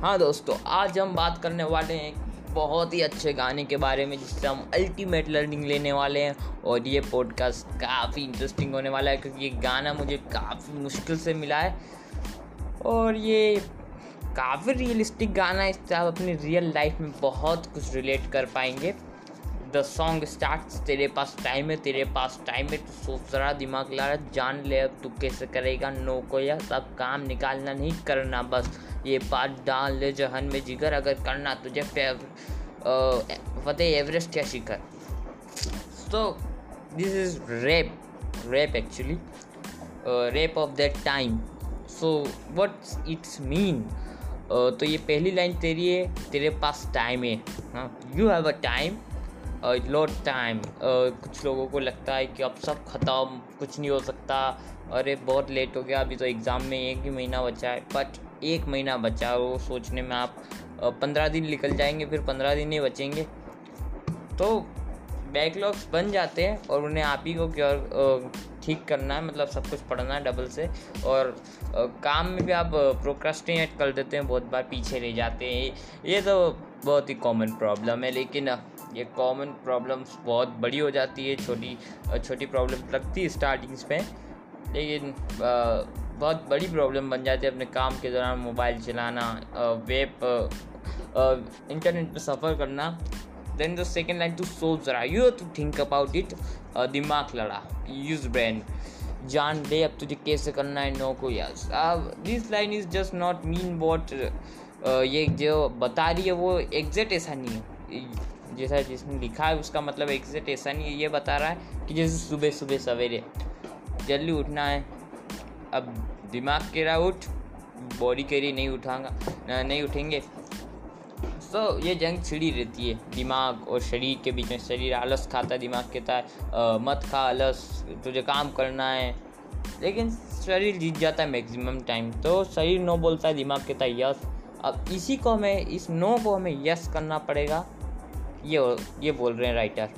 हाँ दोस्तों, आज हम बात करने वाले हैं बहुत ही अच्छे गाने के बारे में, जिससे हम अल्टीमेट लर्निंग लेने वाले हैं। और ये पॉडकास्ट काफ़ी इंटरेस्टिंग होने वाला है, क्योंकि ये गाना मुझे काफ़ी मुश्किल से मिला है। और ये काफ़ी रियलिस्टिक गाना है, इससे आप अपनी रियल लाइफ में बहुत कुछ रिलेट कर पाएँगे। द सॉन्ग स्टार्ट तेरे पास टाइम है, तेरे पास टाइम है तो सोच रहा दिमाग ला रहा जान ले अब तू कैसे करेगा, नो को या, सब काम निकालना नहीं करना, बस। ये बात डाल ले जहन में जिगर, अगर करना तुझे फतेह एवरेस्ट या शिखर। तो this is rap rap actually rap of that time so what it's mean तो ये पहली लाइन तेरी है, तेरे पास टाइम है you have a time lot time कुछ लोगों को लगता है कि अब सब ख़त्म, कुछ नहीं हो सकता। अरे, बहुत लेट हो गया, अभी तो एग्ज़ाम में एक ही महीना बचा है बट एक महीना बचा है सोचने में आप पंद्रह दिन निकल जाएँगे, फिर पंद्रह दिन ही बचेंगे। तो बैकलॉग्स बन जाते हैं और उन्हें आप ही को क्या ठीक करना है मतलब सब कुछ पढ़ना है डबल से। और काम में भी आप प्रोक्रास्टिनेट कर देते हैं, बहुत बार पीछे रह जाते हैं। ये तो बहुत ही कॉमन प्रॉब्लम है, लेकिन ये कॉमन प्रॉब्लम्स बहुत बड़ी हो जाती है, छोटी छोटी प्रॉब्लम लगती है स्टार्टिंग्स में लेकिन बहुत बड़ी प्रॉब्लम बन जाती है अपने काम के दौरान मोबाइल चलाना वेब इंटरनेट पर सफ़र करना। Then the second line to सोच रहा you to think about it दिमाग लड़ा यूज़ ब्रेन जान दे अब तुझे कैसे करना है नो को yes this line is just not mean what ये जो बता रही है वो एग्जैक्ट ऐसा नहीं है। जैसा जिसने लिखा है उसका मतलब एग्जैक्ट ऐसा नहीं है, ये बता रहा है कि जैसे सुबह सुबह सवेरे जल्दी उठना है अब दिमाग के रहा उठ बॉडी कह रही नहीं उठाऊँगा नहीं उठेंगे। तो ये जंग छिड़ी रहती है, दिमाग और शरीर के बीच में। शरीर आलस खाता है दिमाग कहता है मत खा, आलस, तुझे काम करना है। लेकिन शरीर जीत जाता है मैक्सिमम टाइम तो शरीर नो बोलता है, दिमाग कहता है यस अब इसी को हमें, इस नो को हमें यस करना पड़ेगा। ये ये बोल रहे हैं राइटर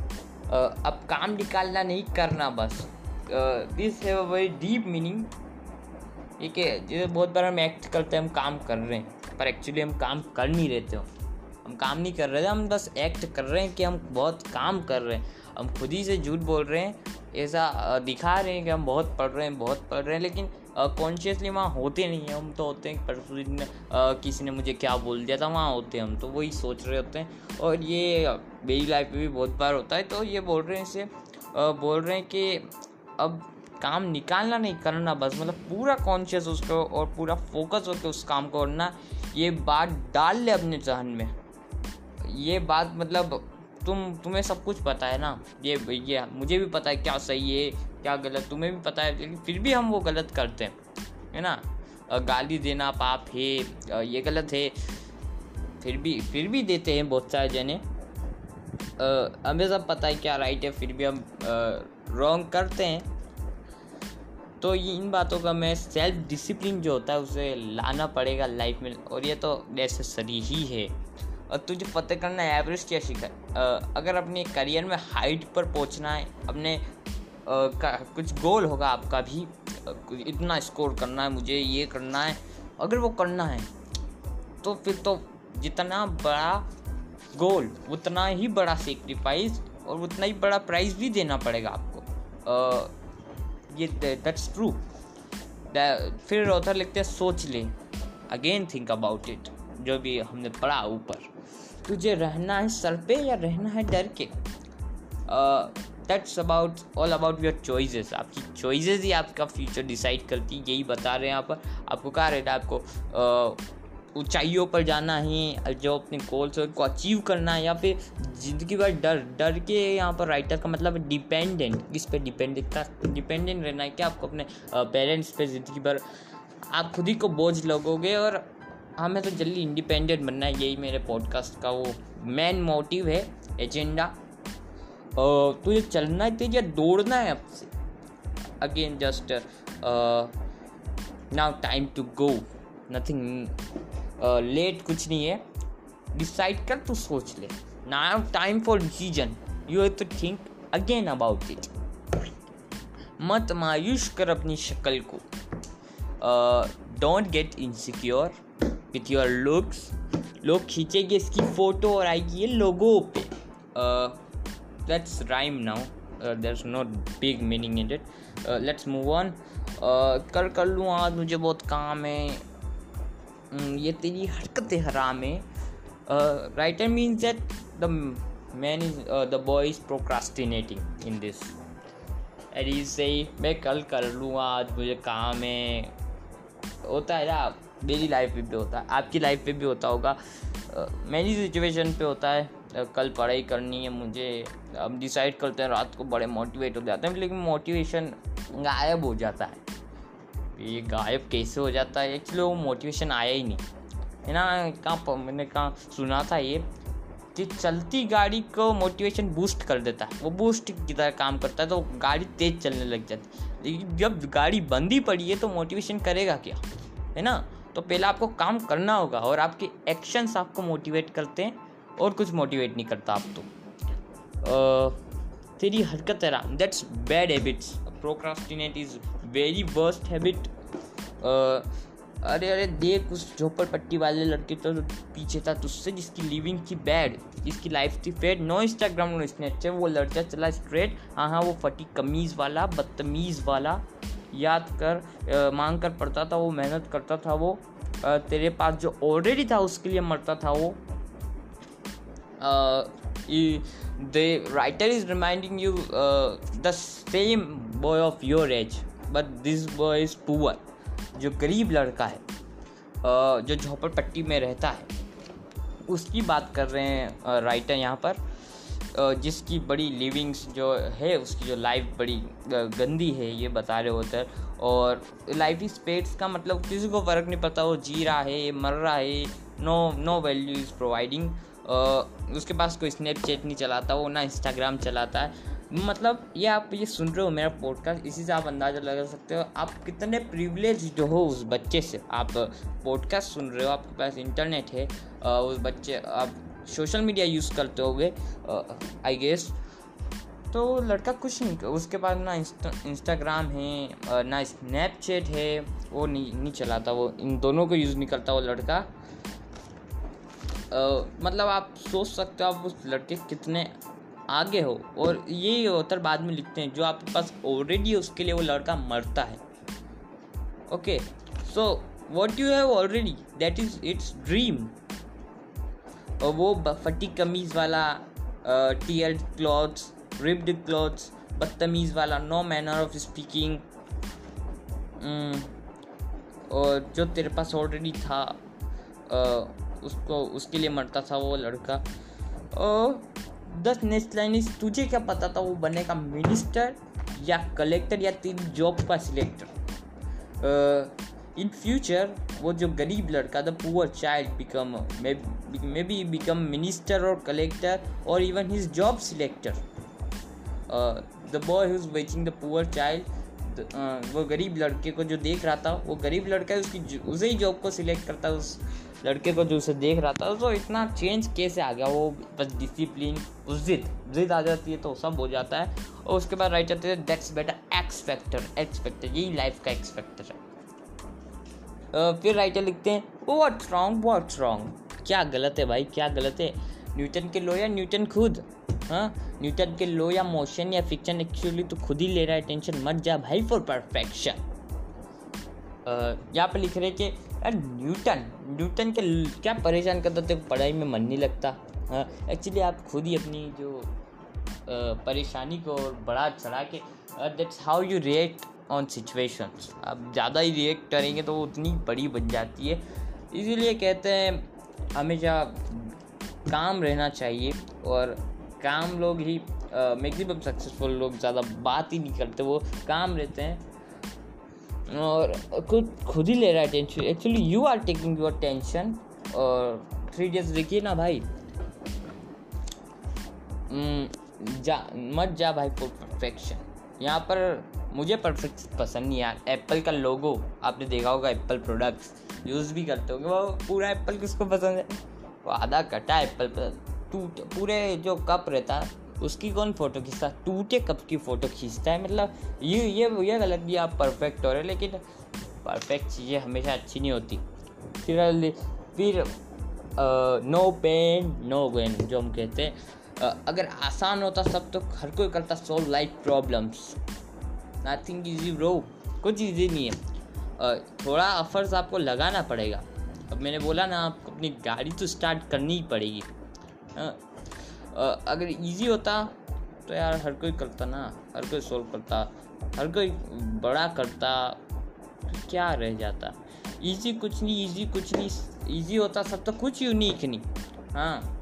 अब काम निकालना नहीं करना बस। This have a very deep meaning ठीक है, जैसे बहुत बार हम एक्ट करते हैं, हम काम कर रहे हैं, पर एक्चुअली हम काम कर नहीं रहते हो। हम काम नहीं कर रहे थे हम बस एक्ट कर रहे हैं कि हम बहुत काम कर रहे हैं। हम खुद ही से झूठ बोल रहे हैं, ऐसा दिखा रहे हैं कि हम बहुत पढ़ रहे हैं, बहुत पढ़ रहे हैं, लेकिन कॉन्शियसली वहाँ होते नहीं हैं। हम तो होते हैं परसों दिन किसी ने मुझे क्या बोल दिया था, वहाँ होते हैं हम तो वही सोच रहे होते हैं। और ये, मेरी लाइफ में भी बहुत बार होता है तो ये बोल रहे हैं इसे बोल रहे हैं कि, अब काम निकालना नहीं करना, बस मतलब पूरा कॉन्शियस उसको और पूरा फोकस होकर उस काम को करना ये बात डाल ले अपने जहन में। ये बात मतलब तुम, तुम्हें सब कुछ पता है ना। ये ये मुझे भी पता है क्या सही है, क्या गलत, तुम्हें भी पता है, लेकिन फिर भी हम वो गलत करते हैं, है ना? गाली देना पाप है ये गलत है, फिर भी फिर भी देते हैं बहुत सारे जने। हमें सब पता है क्या राइट है, फिर भी हम रॉन्ग करते हैं। तो ये इन बातों का मैं सेल्फ डिसिप्लिन जो होता है उसे लाना पड़ेगा लाइफ में। और ये तो नेसेसरी ही है। और तुझे पता करना है एवरेस्ट या शिखर अगर अपने करियर में हाइट पर पहुँचना है अपने का कुछ गोल होगा आपका भी इतना स्कोर करना है मुझे ये करना है अगर वो करना है तो फिर तो जितना बड़ा गोल उतना ही बड़ा सेक्रीफाइस और उतना ही बड़ा प्राइस भी देना पड़ेगा आपको। आ, ये दैट्स ट्रू फिर ऑथर लिखते हैं, सोच ले. अगेन थिंक अबाउट इट जो भी हमने पढ़ा ऊपर. तुझे रहना है सर पे या रहना है डर के? That's about all about your choices आपकी चॉइसेस ही आपका फ्यूचर डिसाइड करती यही बता रहे हैं यहाँ पर आपको क्या रहता है आपको ऊंचाइयों पर जाना है, जो अपने गोल्स को अचीव करना है या फिर ज़िंदगी भर डर डर के यहाँ पर राइटर का मतलब डिपेंडेंट किस पे डिपेंडेंट डिपेंडेंट रहना है क्या आपको अपने पेरेंट्स पे ज़िंदगी भर, आप खुद ही को बोझ लगोगे और हमें तो जल्दी इंडिपेंडेंट बनना है, यही मेरे पॉडकास्ट का वो मेन मोटिव है एजेंडा तो ये चलना है या दौड़ना है अब से again just now time to go nothing late कुछ नहीं है। डिसाइड कर, तू सोच ले। Now time for decision you have to think again about it मत मायूस कर अपनी शक्ल को। Don't get insecure with your looks लोग खींचेंगे इसकी फ़ोटो और आएगी ये लोगों पे। Let's rhyme now there is not big meaning in it let's move on कर कर लूँ, आज मुझे बहुत काम है। ये तेरी हरकत हराम है। Writer means that the man is the boy is procrastinating in this and is से मैं कल कर लूँगा आज मुझे काम है। होता है ना, मेरी लाइफ में भी होता है। आपकी लाइफ में भी होता होगा। मेरी सिचुएशन पे होता है। कल पढ़ाई करनी है मुझे। अब डिसाइड करते हैं, रात को बड़े मोटिवेट हो जाते हैं, लेकिन मोटिवेशन गायब हो जाता है। ये गायब कैसे हो जाता है? एक्चुअली वो मोटिवेशन आया ही नहीं। है ना? कहाँ मैंने कहाँ सुना था ये कि चलती गाड़ी को मोटिवेशन बूस्ट कर देता है। वो बूस्ट की तरह काम करता है तो गाड़ी तेज़ चलने लग जाती है। लेकिन जब गाड़ी बंदी पड़ी है तो मोटिवेशन करेगा क्या? है ना? तो पहले आपको काम करना होगा और आपके एक्शंस आपको मोटिवेट करते हैं और कुछ मोटिवेट नहीं करता आप तो। तेरी हरकत है that's bad habits procrastinate is very worst habit अरे अरे देख उस झोपड़पट्टी वाले लड़के तो पीछे था तुझसे जिसकी लिविंग थी बैड जिसकी लाइफ थी fade no Instagram no Snapchat वो लड़का चला स्ट्रेट हाँ हाँ वो फटी कमीज़ वाला बदतमीज़ वाला। याद कर आ, मांग कर पढ़ता था वो मेहनत करता था वो। आ, तेरे पास जो ऑलरेडी था उसके लिए मरता था वो। The writer is reminding you the same boy of your age but this boy is poor जो गरीब लड़का है जो झोपड़पट्टी में रहता है, उसकी बात कर रहे हैं राइटर यहाँ पर जिसकी बड़ी लिविंग्स जो है, उसकी जो लाइफ बड़ी गंदी है, ये बता रहे होते हैं, और लाइफ इज़ पेट्स का मतलब किसी को फ़र्क नहीं पड़ता, वो जी रहा है मर रहा है no no value is providing उसके पास कोई स्नैपचैट नहीं चलाता, वो ना इंस्टाग्राम चलाता है मतलब ये आप ये सुन रहे हो मेरा पॉडकास्ट इसी से आप अंदाज़ा लगा सकते हो। आप कितने प्रिवलेज हो उस बच्चे से। आप पॉडकास्ट सुन रहे हो आपके पास इंटरनेट है उस बच्चे आप सोशल मीडिया यूज़ करते हो आई गेस तो लड़का कुछ नहीं उसके पास ना इंस्टाग्राम है ना स्नैपचैट है वो नहीं नहीं चलाता वो इन दोनों को यूज़ नहीं करता वो लड़का। आ, मतलब आप सोच सकते हो आप उस लड़के कितने आगे हो और ये उत्तर बाद में लिखते हैं जो आपके पास ऑलरेडी उसके लिए वो लड़का मरता है। Okay so what you have already that is its dream और वो फटी कमीज़ वाला टीयर क्लॉथ्स रिप्ड क्लॉथ्स बदतमीज़ वाला नो मैनर ऑफ़ स्पीकिंग और जो तेरे पास ऑलरेडी था uh, उसको उसके लिए मरता था वो लड़का। और दस नेक्स्ट लाइन तुझे क्या पता था वो बनेगा मिनिस्टर या कलेक्टर या तीन जॉब का सिलेक्टर इन फ्यूचर वो जो गरीब लड़का the poor child become may be become minister और कलेक्टर और even his job selector the boy who's watching the poor child वो गरीब लड़के को जो देख रहा था, वो गरीब लड़का है उसकी उसे ही जॉब को सिलेक्ट करता है उस लड़के को जो उसे देख रहा था तो इतना चेंज कैसे आ गया, वो बस डिसिप्लिन उस जिद जिद आ जाती है तो सब हो जाता है। और उसके बाद राइट जाते हैं that's better X factor X factor यही लाइफ का एक्स फैक्टर है फिर राइटर लिखते हैं वॉट रॉन्ग वॉट रॉन्ग क्या गलत है भाई? क्या गलत है? न्यूटन के लो या न्यूटन खुद? हाँ? न्यूटन के लो या मोशन या फिक्शन एक्चुअली तो खुद ही ले रहा है टेंशन मत जा भाई फॉर परफेक्शन यहाँ पे लिख रहे कि, यार न्यूटन न्यूटन के क्या परेशान करता थे पढ़ाई में मन नहीं लगता। हाँ? एक्चुअली आप खुद ही अपनी जो परेशानी को बढ़ा चढ़ा के that's how you react on situations आप ज़्यादा ही रिएक्ट करेंगे तो उतनी बड़ी बन जाती है। इसीलिए कहते हैं, हमेशा काम रहना चाहिए और काम लोग ही मैक्सिमम सक्सेसफुल लोग ज़्यादा बात ही नहीं करते, वो काम रहते हैं। और खुद खुद ही ले रहा है tension actually you are taking your tension और थ्री डेज़ देखिए ना भाई। जा, मत जा भाई परफेक्शन यहाँ पर मुझे परफेक्ट पसंद नहीं यार। एप्पल का लोगो आपने देखा होगा एप्पल प्रोडक्ट्स यूज़ भी करते होंगे, वो पूरा एप्पल किसको पसंद है? वो आधा कटा एप्पल पर टूट, पूरे जो कप रहता है, उसकी कौन फ़ोटो खींचता टूटे कप की फ़ोटो खींचता है मतलब ये ये ये गलत भी आप परफेक्ट हो रहे लेकिन परफेक्ट चीज़ें हमेशा अच्छी नहीं होती। फिर फिर नो पेन नो गेन जो हम कहते हैं। अगर आसान होता सब तो हर कोई करता solve life problems nothing easy bro कुछ इजी नहीं है। थोड़ा अफर्स आपको लगाना पड़ेगा। अब मैंने बोला ना, आपको अपनी गाड़ी तो स्टार्ट करनी ही पड़ेगी। अगर इजी होता तो यार हर कोई करता ना, हर कोई सोल्व करता, हर कोई बड़ा करता, क्या रह जाता। इजी कुछ नहीं इजी कुछ नहीं इजी होता सब तो कुछ यूनिक नहीं। हाँ।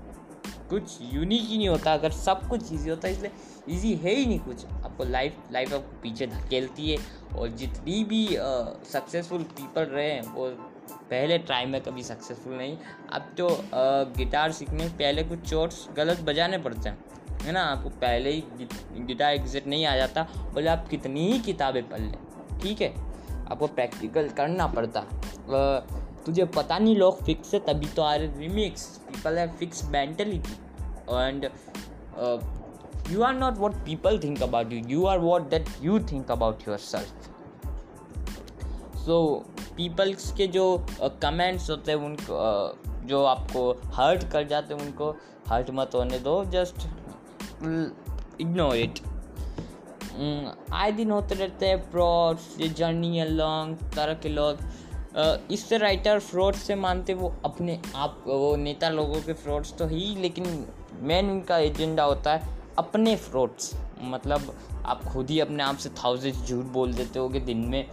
कुछ यूनिक ही नहीं होता, अगर सब कुछ इजी होता, इसलिए इजी है ही नहीं कुछ। आपको लाइफ लाइफ आपको पीछे धकेलती है, और जितनी भी सक्सेसफुल पीपल रहे हैं, वो पहले ट्राई में कभी सक्सेसफुल नहीं। अब तो गिटार सीखने पहले कुछ चोट्स गलत बजाने पड़ते हैं, है ना? आपको पहले ही गिटार एग्जिट नहीं आ जाता, बोले आप कितनी ही किताबें पढ़ लें, ठीक है? आपको प्रैक्टिकल करना पड़ता। तुझे पता नहीं लोग फिक्स है, तभी तो आ रहे रिमिक्स पीपल है fix mentality and you are not what people think about you you are what that you think about yourself so peoples के जो कमेंट्स uh, होते हैं उनको uh, जो आपको हर्ट कर जाते हैं उनको हर्ट मत होने दो जस्ट इग्नोर इट आए दिन होते रहते हैं फ्रॉड्स ये जर्नी अलॉन्ग तरह के लोग। इससे राइटर फ्रॉड से मानते वो अपने आप वो नेता लोगों के फ्रॉड्स तो ही लेकिन मेन उनका एजेंडा होता है अपने फ्रॉड्स मतलब आप खुद ही अपने आप से थाउज़ेंड झूठ बोल देते हो दिन में।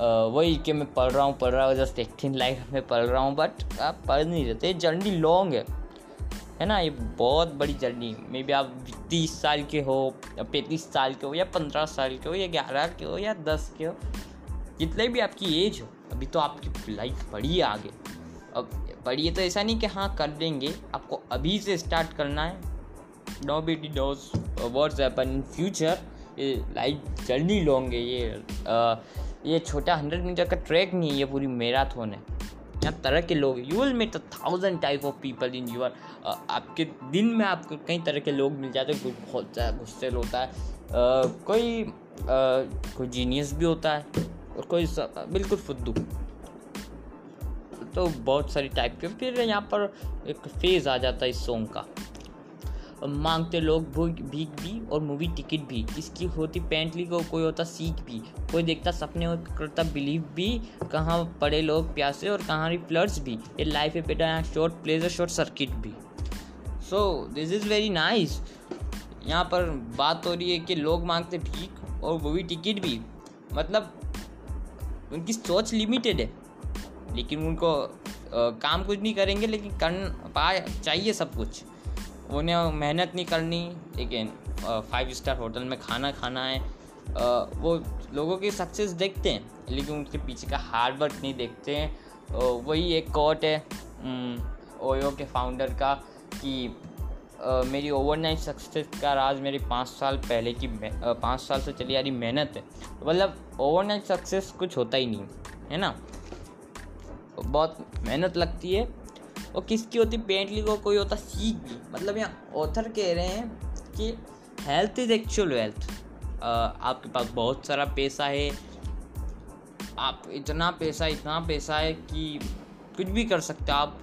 वही कि मैं पढ़ रहा हूँ, पढ़ रहा हूँ, जस्ट एटीन लाइफ में पढ़ रहा हूँ बट आप पढ़ नहीं रहते जर्नी लॉन्ग है। है ना? ये बहुत बड़ी जर्नी मे बी आप तीस साल के हो पैंतीस साल के हो, या पंद्रह साल के हो, या ग्यारह के हो, या दस के हो। जितने भी आपकी एज हो, अभी तो आपकी लाइफ बड़ी है आगे। अब बड़ी है तो ऐसा नहीं कि हाँ कर देंगे। आपको अभी से स्टार्ट करना है। No D knows words happen in future life journey long है ये। ये छोटा हंड्रेड मीटर का ट्रैक नहीं है ये पूरी मैराथन है। यहाँ तरह के लोग you will meet a thousand type of people in your आपके दिन में आपको कई तरह के लोग मिल जाते हैं। कोई बहुत ज़्यादा गुस्से होता है। Uh, कोई uh, कोई जीनियस भी होता है और कोई बिल्कुल फुद्दू। तो बहुत सारी टाइप के फिर यहाँ पर एक फ़ेज़ आ जाता है इस सॉन्ग का। मांगते लोग भीख भी और मूवी टिकट भी। इसकी होती पेंटली को कोई होता सीख भी। कोई देखता सपने और करता बिलीव भी। कहाँ पड़े लोग प्यासे और कहाँ फ्लड्स भी। ये लाइफ है बेटा यहाँ शॉर्ट प्लेजर शॉर्ट सर्किट भी। So this is very nice यहाँ पर बात हो रही है कि लोग मांगते भीख और मूवी टिकट भी। मतलब उनकी सोच लिमिटेड है। लेकिन उनको आ, काम कुछ नहीं करेंगे लेकिन कर पा चाहिए सब कुछ। उन्हें मेहनत नहीं करनी, लेकिन फाइव स्टार होटल में खाना खाना है। वो लोगों की सक्सेस देखते हैं, लेकिन उनके पीछे का हार्ड वर्क नहीं देखते हैं। वही एक कोट है ओयो के फाउंडर का, कि मेरी ओवरनाइट सक्सेस का राज मेरी पाँच साल पहले की पाँच साल से चली आ रही मेहनत है। मतलब ओवरनाइट सक्सेस कुछ होता ही नहीं, है ना? बहुत मेहनत लगती है और किसकी होती पेंटली को कोई होता सीख भी मतलब यहाँ ऑथर कह रहे हैं कि हेल्थ इज़ एक्चुअल वेल्थ आपके पास बहुत सारा पैसा है। आप इतना पैसा इतना पैसा है कि कुछ भी कर सकते हो आप।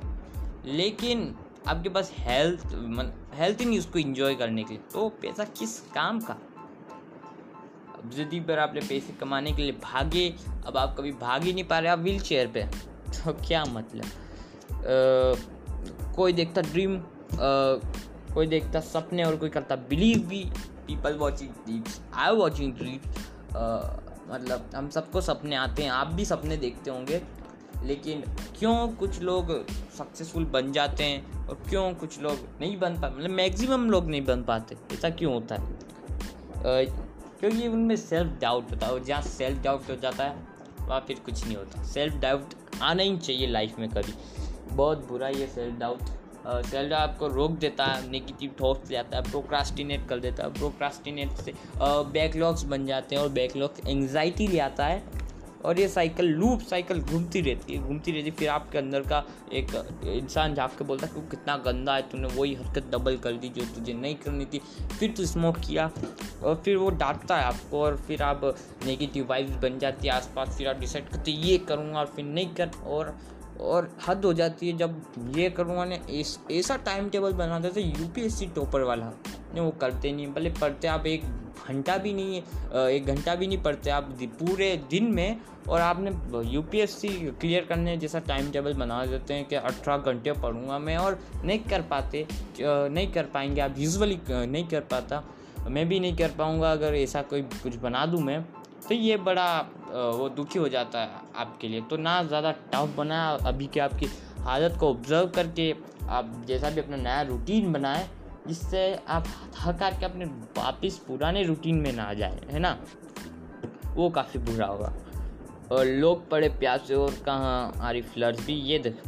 लेकिन आपके पास हेल्थ हेल्थ नहीं उसको इंजॉय करने के लिए तो पैसा किस काम का? अब यदि पर आपने पैसे कमाने के लिए भागे, अब आप कभी भाग ही नहीं पा रहे, आप व्हील चेयर पर तो क्या मतलब? कोई देखता ड्रीम कोई देखता सपने और कोई करता बिलीव भी। People watching dreams I watching dreams मतलब हम सबको सपने आते हैं, आप भी सपने देखते होंगे। लेकिन क्यों कुछ लोग सक्सेसफुल बन जाते हैं और क्यों कुछ लोग नहीं बन पाते मतलब मैक्सिमम लोग नहीं बन पाते? ऐसा क्यों होता है? क्योंकि उनमें सेल्फ डाउट होता है और जहाँ सेल्फ डाउट हो जाता है, वहाँ फिर कुछ नहीं होता। सेल्फ डाउट आना ही चाहिए लाइफ में कभी। बहुत बुरा ये सेल्फ डाउट सेल्फ डाउट आपको रोक देता है नेगेटिव थॉट्स ले आता है प्रोक्रास्टिनेट कर देता है. प्रोक्रास्टिनेट से बैकलॉग्स बन जाते हैं और बैकलॉग्स एंगजाइटी ले आता है और ये साइकिल लूप साइकिल घूमती रहती है, घूमती रहती है. फिर आपके अंदर का एक इंसान झाँक के बोलता है कि कितना गंदा है, तूने वही हरकत डबल कर दी जो तुझे नहीं करनी थी. फिर तू स्मोक किया और फिर वो डांटता है आपको और फिर आप नेगेटिव वाइब्स बन जाती है आसपास. फिर आप डिसाइड करते ये करूँगा और फिर नहीं कर, और और हद हो जाती है जब ये करूँगा ने ऐसा टाइम टेबल बना देते यूपीएससी टॉपर वाला। नहीं, वो करते नहीं, भले पढ़ते, आप एक घंटा भी नहीं एक घंटा भी नहीं पढ़ते, आप पूरे दिन में और आपने यूपीएससी क्लियर करने जैसा टाइम टेबल बना देते हैं कि अठारह घंटे पढ़ूँगा मैं और नहीं कर पाते नहीं कर पाएँगे, आप यूजली नहीं कर पाता। मैं भी नहीं कर पाऊँगा, अगर ऐसा कोई कुछ बना दूँ मैं। तो ये बड़ा वो दुखी हो जाता है आपके लिए। तो ना ज़्यादा टफ बनाए अभी के आपकी हालत को ऑब्ज़र्व करके आप जैसा भी अपना नया रूटीन बनाए, जिससे आप थक हार के अपने वापस पुराने रूटीन में ना जाए, है ना? वो काफ़ी बुरा होगा। और लोग पड़े प्यासे और कहाँ आ रही फ्लड्स भी, ये देख,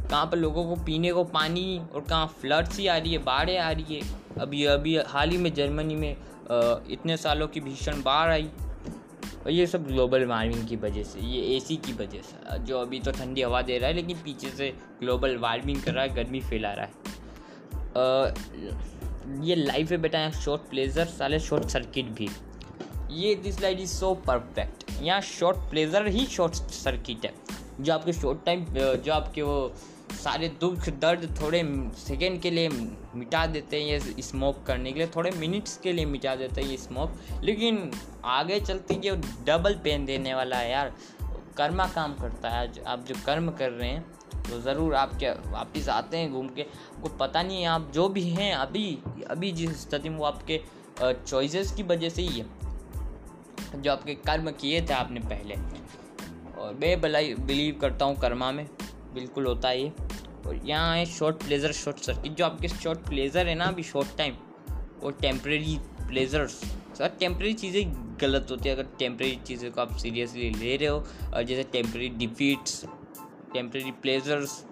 कहाँ पर लोगों को पीने को पानी और कहाँ फ्लड्स ही आ रही है, बाढ़ें आ रही है। अभी अभी हाल ही में जर्मनी में इतने सालों की भीषण बाढ़ आई और ये सब ग्लोबल वार्मिंग की वजह से ये एसी की वजह से जो अभी तो ठंडी हवा दे रहा है लेकिन पीछे से ग्लोबल वार्मिंग कर रहा है गर्मी फैला रहा है। आ, ये लाइफ है बेटा शॉर्ट प्लेजर साले शॉर्ट सर्किट भी। ये this light is so perfect यहाँ शॉर्ट प्लेजर ही शॉर्ट सर्किट है। जो आपके शॉर्ट टाइम जो आपके वो सारे दुख, दर्द थोड़े सेकेंड के लिए मिटा देते हैं ये स्मोक करने के लिए, थोड़े मिनट्स के लिए मिटा देते हैं ये स्मोक लेकिन आगे चलते ये डबल पेन देने वाला है यार। कर्मा काम करता है आप जो कर्म कर रहे हैं तो ज़रूर आप क्या वापस आते हैं घूम के। आपको पता नहीं है, आप जो भी हैं अभी अभी जिस स्थिति में वो आपके चॉइसेस की वजह से ही है, जो आपके कर्म किए थे आपने पहले। और मैं बिलीव करता हूँ कर्मा में। बिल्कुल होता है ये। और यहाँ है शॉर्ट प्लेजर शॉर्ट सर्किट जो आपके शॉर्ट प्लेजर है ना, अभी शॉर्ट टाइम वो टेम्प्रेरी प्लेजर्स सर टेम्प्रेरी चीज़ें गलत होती है। अगर टेम्प्रेरी चीज़ों को आप सीरियसली ले रहे हो, और जैसे टेम्प्रेरी डिफीट्स टेम्प्रेरी प्लेजर्स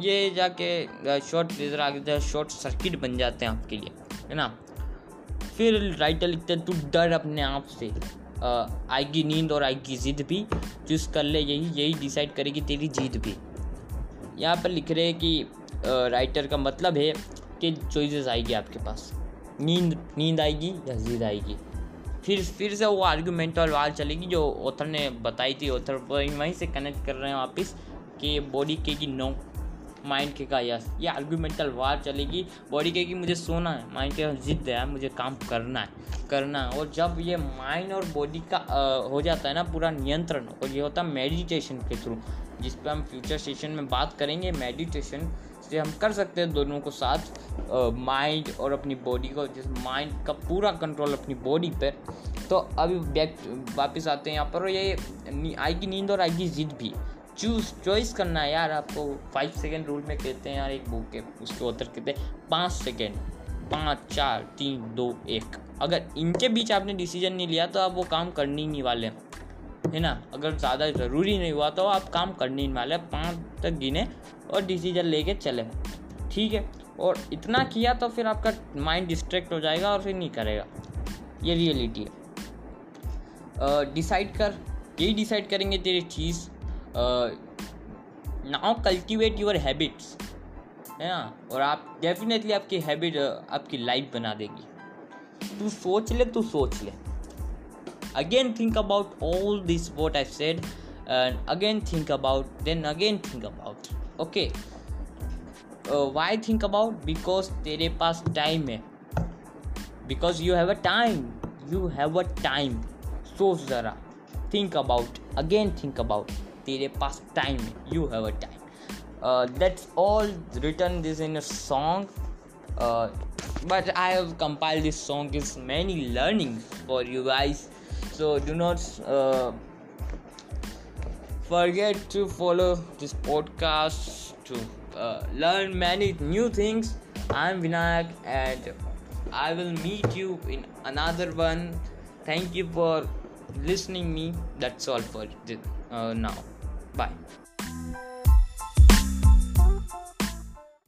ये जाके शॉर्ट प्लेजर आगे जाए शॉर्ट सर्किट बन जाते हैं आपके लिए, है ना? फिर राइटर लिखते हैं तू डर अपने आप से। आएगी नींद और आएगी जिद भी चूज़ कर ले यही यही डिसाइड करेगी तेरी जीत भी। यहाँ पर लिख रहे हैं कि राइटर का मतलब है कि चॉइसेस आएगी आपके पास। नींद नींद आएगी या जिद आएगी। फिर फिर से वो आर्ग्यूमेंटल वाल चलेगी जो ऑथर ने बताई थी। ऑथर वहीं से कनेक्ट कर रहे हैं वापस कि बॉडी कहेगी नो माइंड के का यस ये आर्ग्यूमेंटल वार चलेगी बॉडी के कि मुझे सोना है माइंड के जिद है मुझे काम करना है करना है। और जब ये माइंड और बॉडी का आ, हो जाता है ना पूरा नियंत्रण और ये होता है मेडिटेशन के थ्रू जिस पर हम फ्यूचर सेशन में बात करेंगे मेडिटेशन से हम कर सकते हैं दोनों को साथ माइंड और अपनी बॉडी को जिस माइंड का पूरा कंट्रोल अपनी बॉडी पर तो अभी बैक वापस आते हैं यहाँ पर और ये आएगी नींद और आएगी जिद भी। चूज़ चॉइस करना है यार, आपको फाइव सेकेंड रूल में कहते हैं यार, एक बुक के, उसके उत्तर कहते हैं, पाँच सेकेंड पाँच, चार, तीन, दो, एक। अगर इनके बीच आपने डिसीज़न नहीं लिया तो आप वो काम करने ही नहीं वाले है। ना? अगर ज़्यादा ज़रूरी नहीं हुआ तो आप काम करने ही वाले, पाँच तक गिने और डिसीज़न लेके चले। ठीक है? और इतना किया तो फिर आपका माइंड डिस्ट्रैक्ट हो जाएगा और फिर नहीं करेगा। ये रियलिटी है। डिसाइड कर, यही डिसाइड करेंगे तेरी चीज़। नाउ कल्टिवेट योर हैबिट्स है ना? और आप डेफिनेटली आपकी हैबिट आपकी लाइफ बना देगी। तू सोच ले, तू सोच ले। Again think about all this what I said again think about then again think about okay why think about because तेरे पास टाइम है। Because you have a time you have a time सोच ज़रा। Think about again think about तेरे पास time है you have a time that's all return this in a song but I have compiled this song is many learning for you guys. So do not uh, forget to follow this podcast to uh, learn many new things. I'm Vinayak and I will meet you in another one. Thank you for listening me. That's all for uh, now. Bye.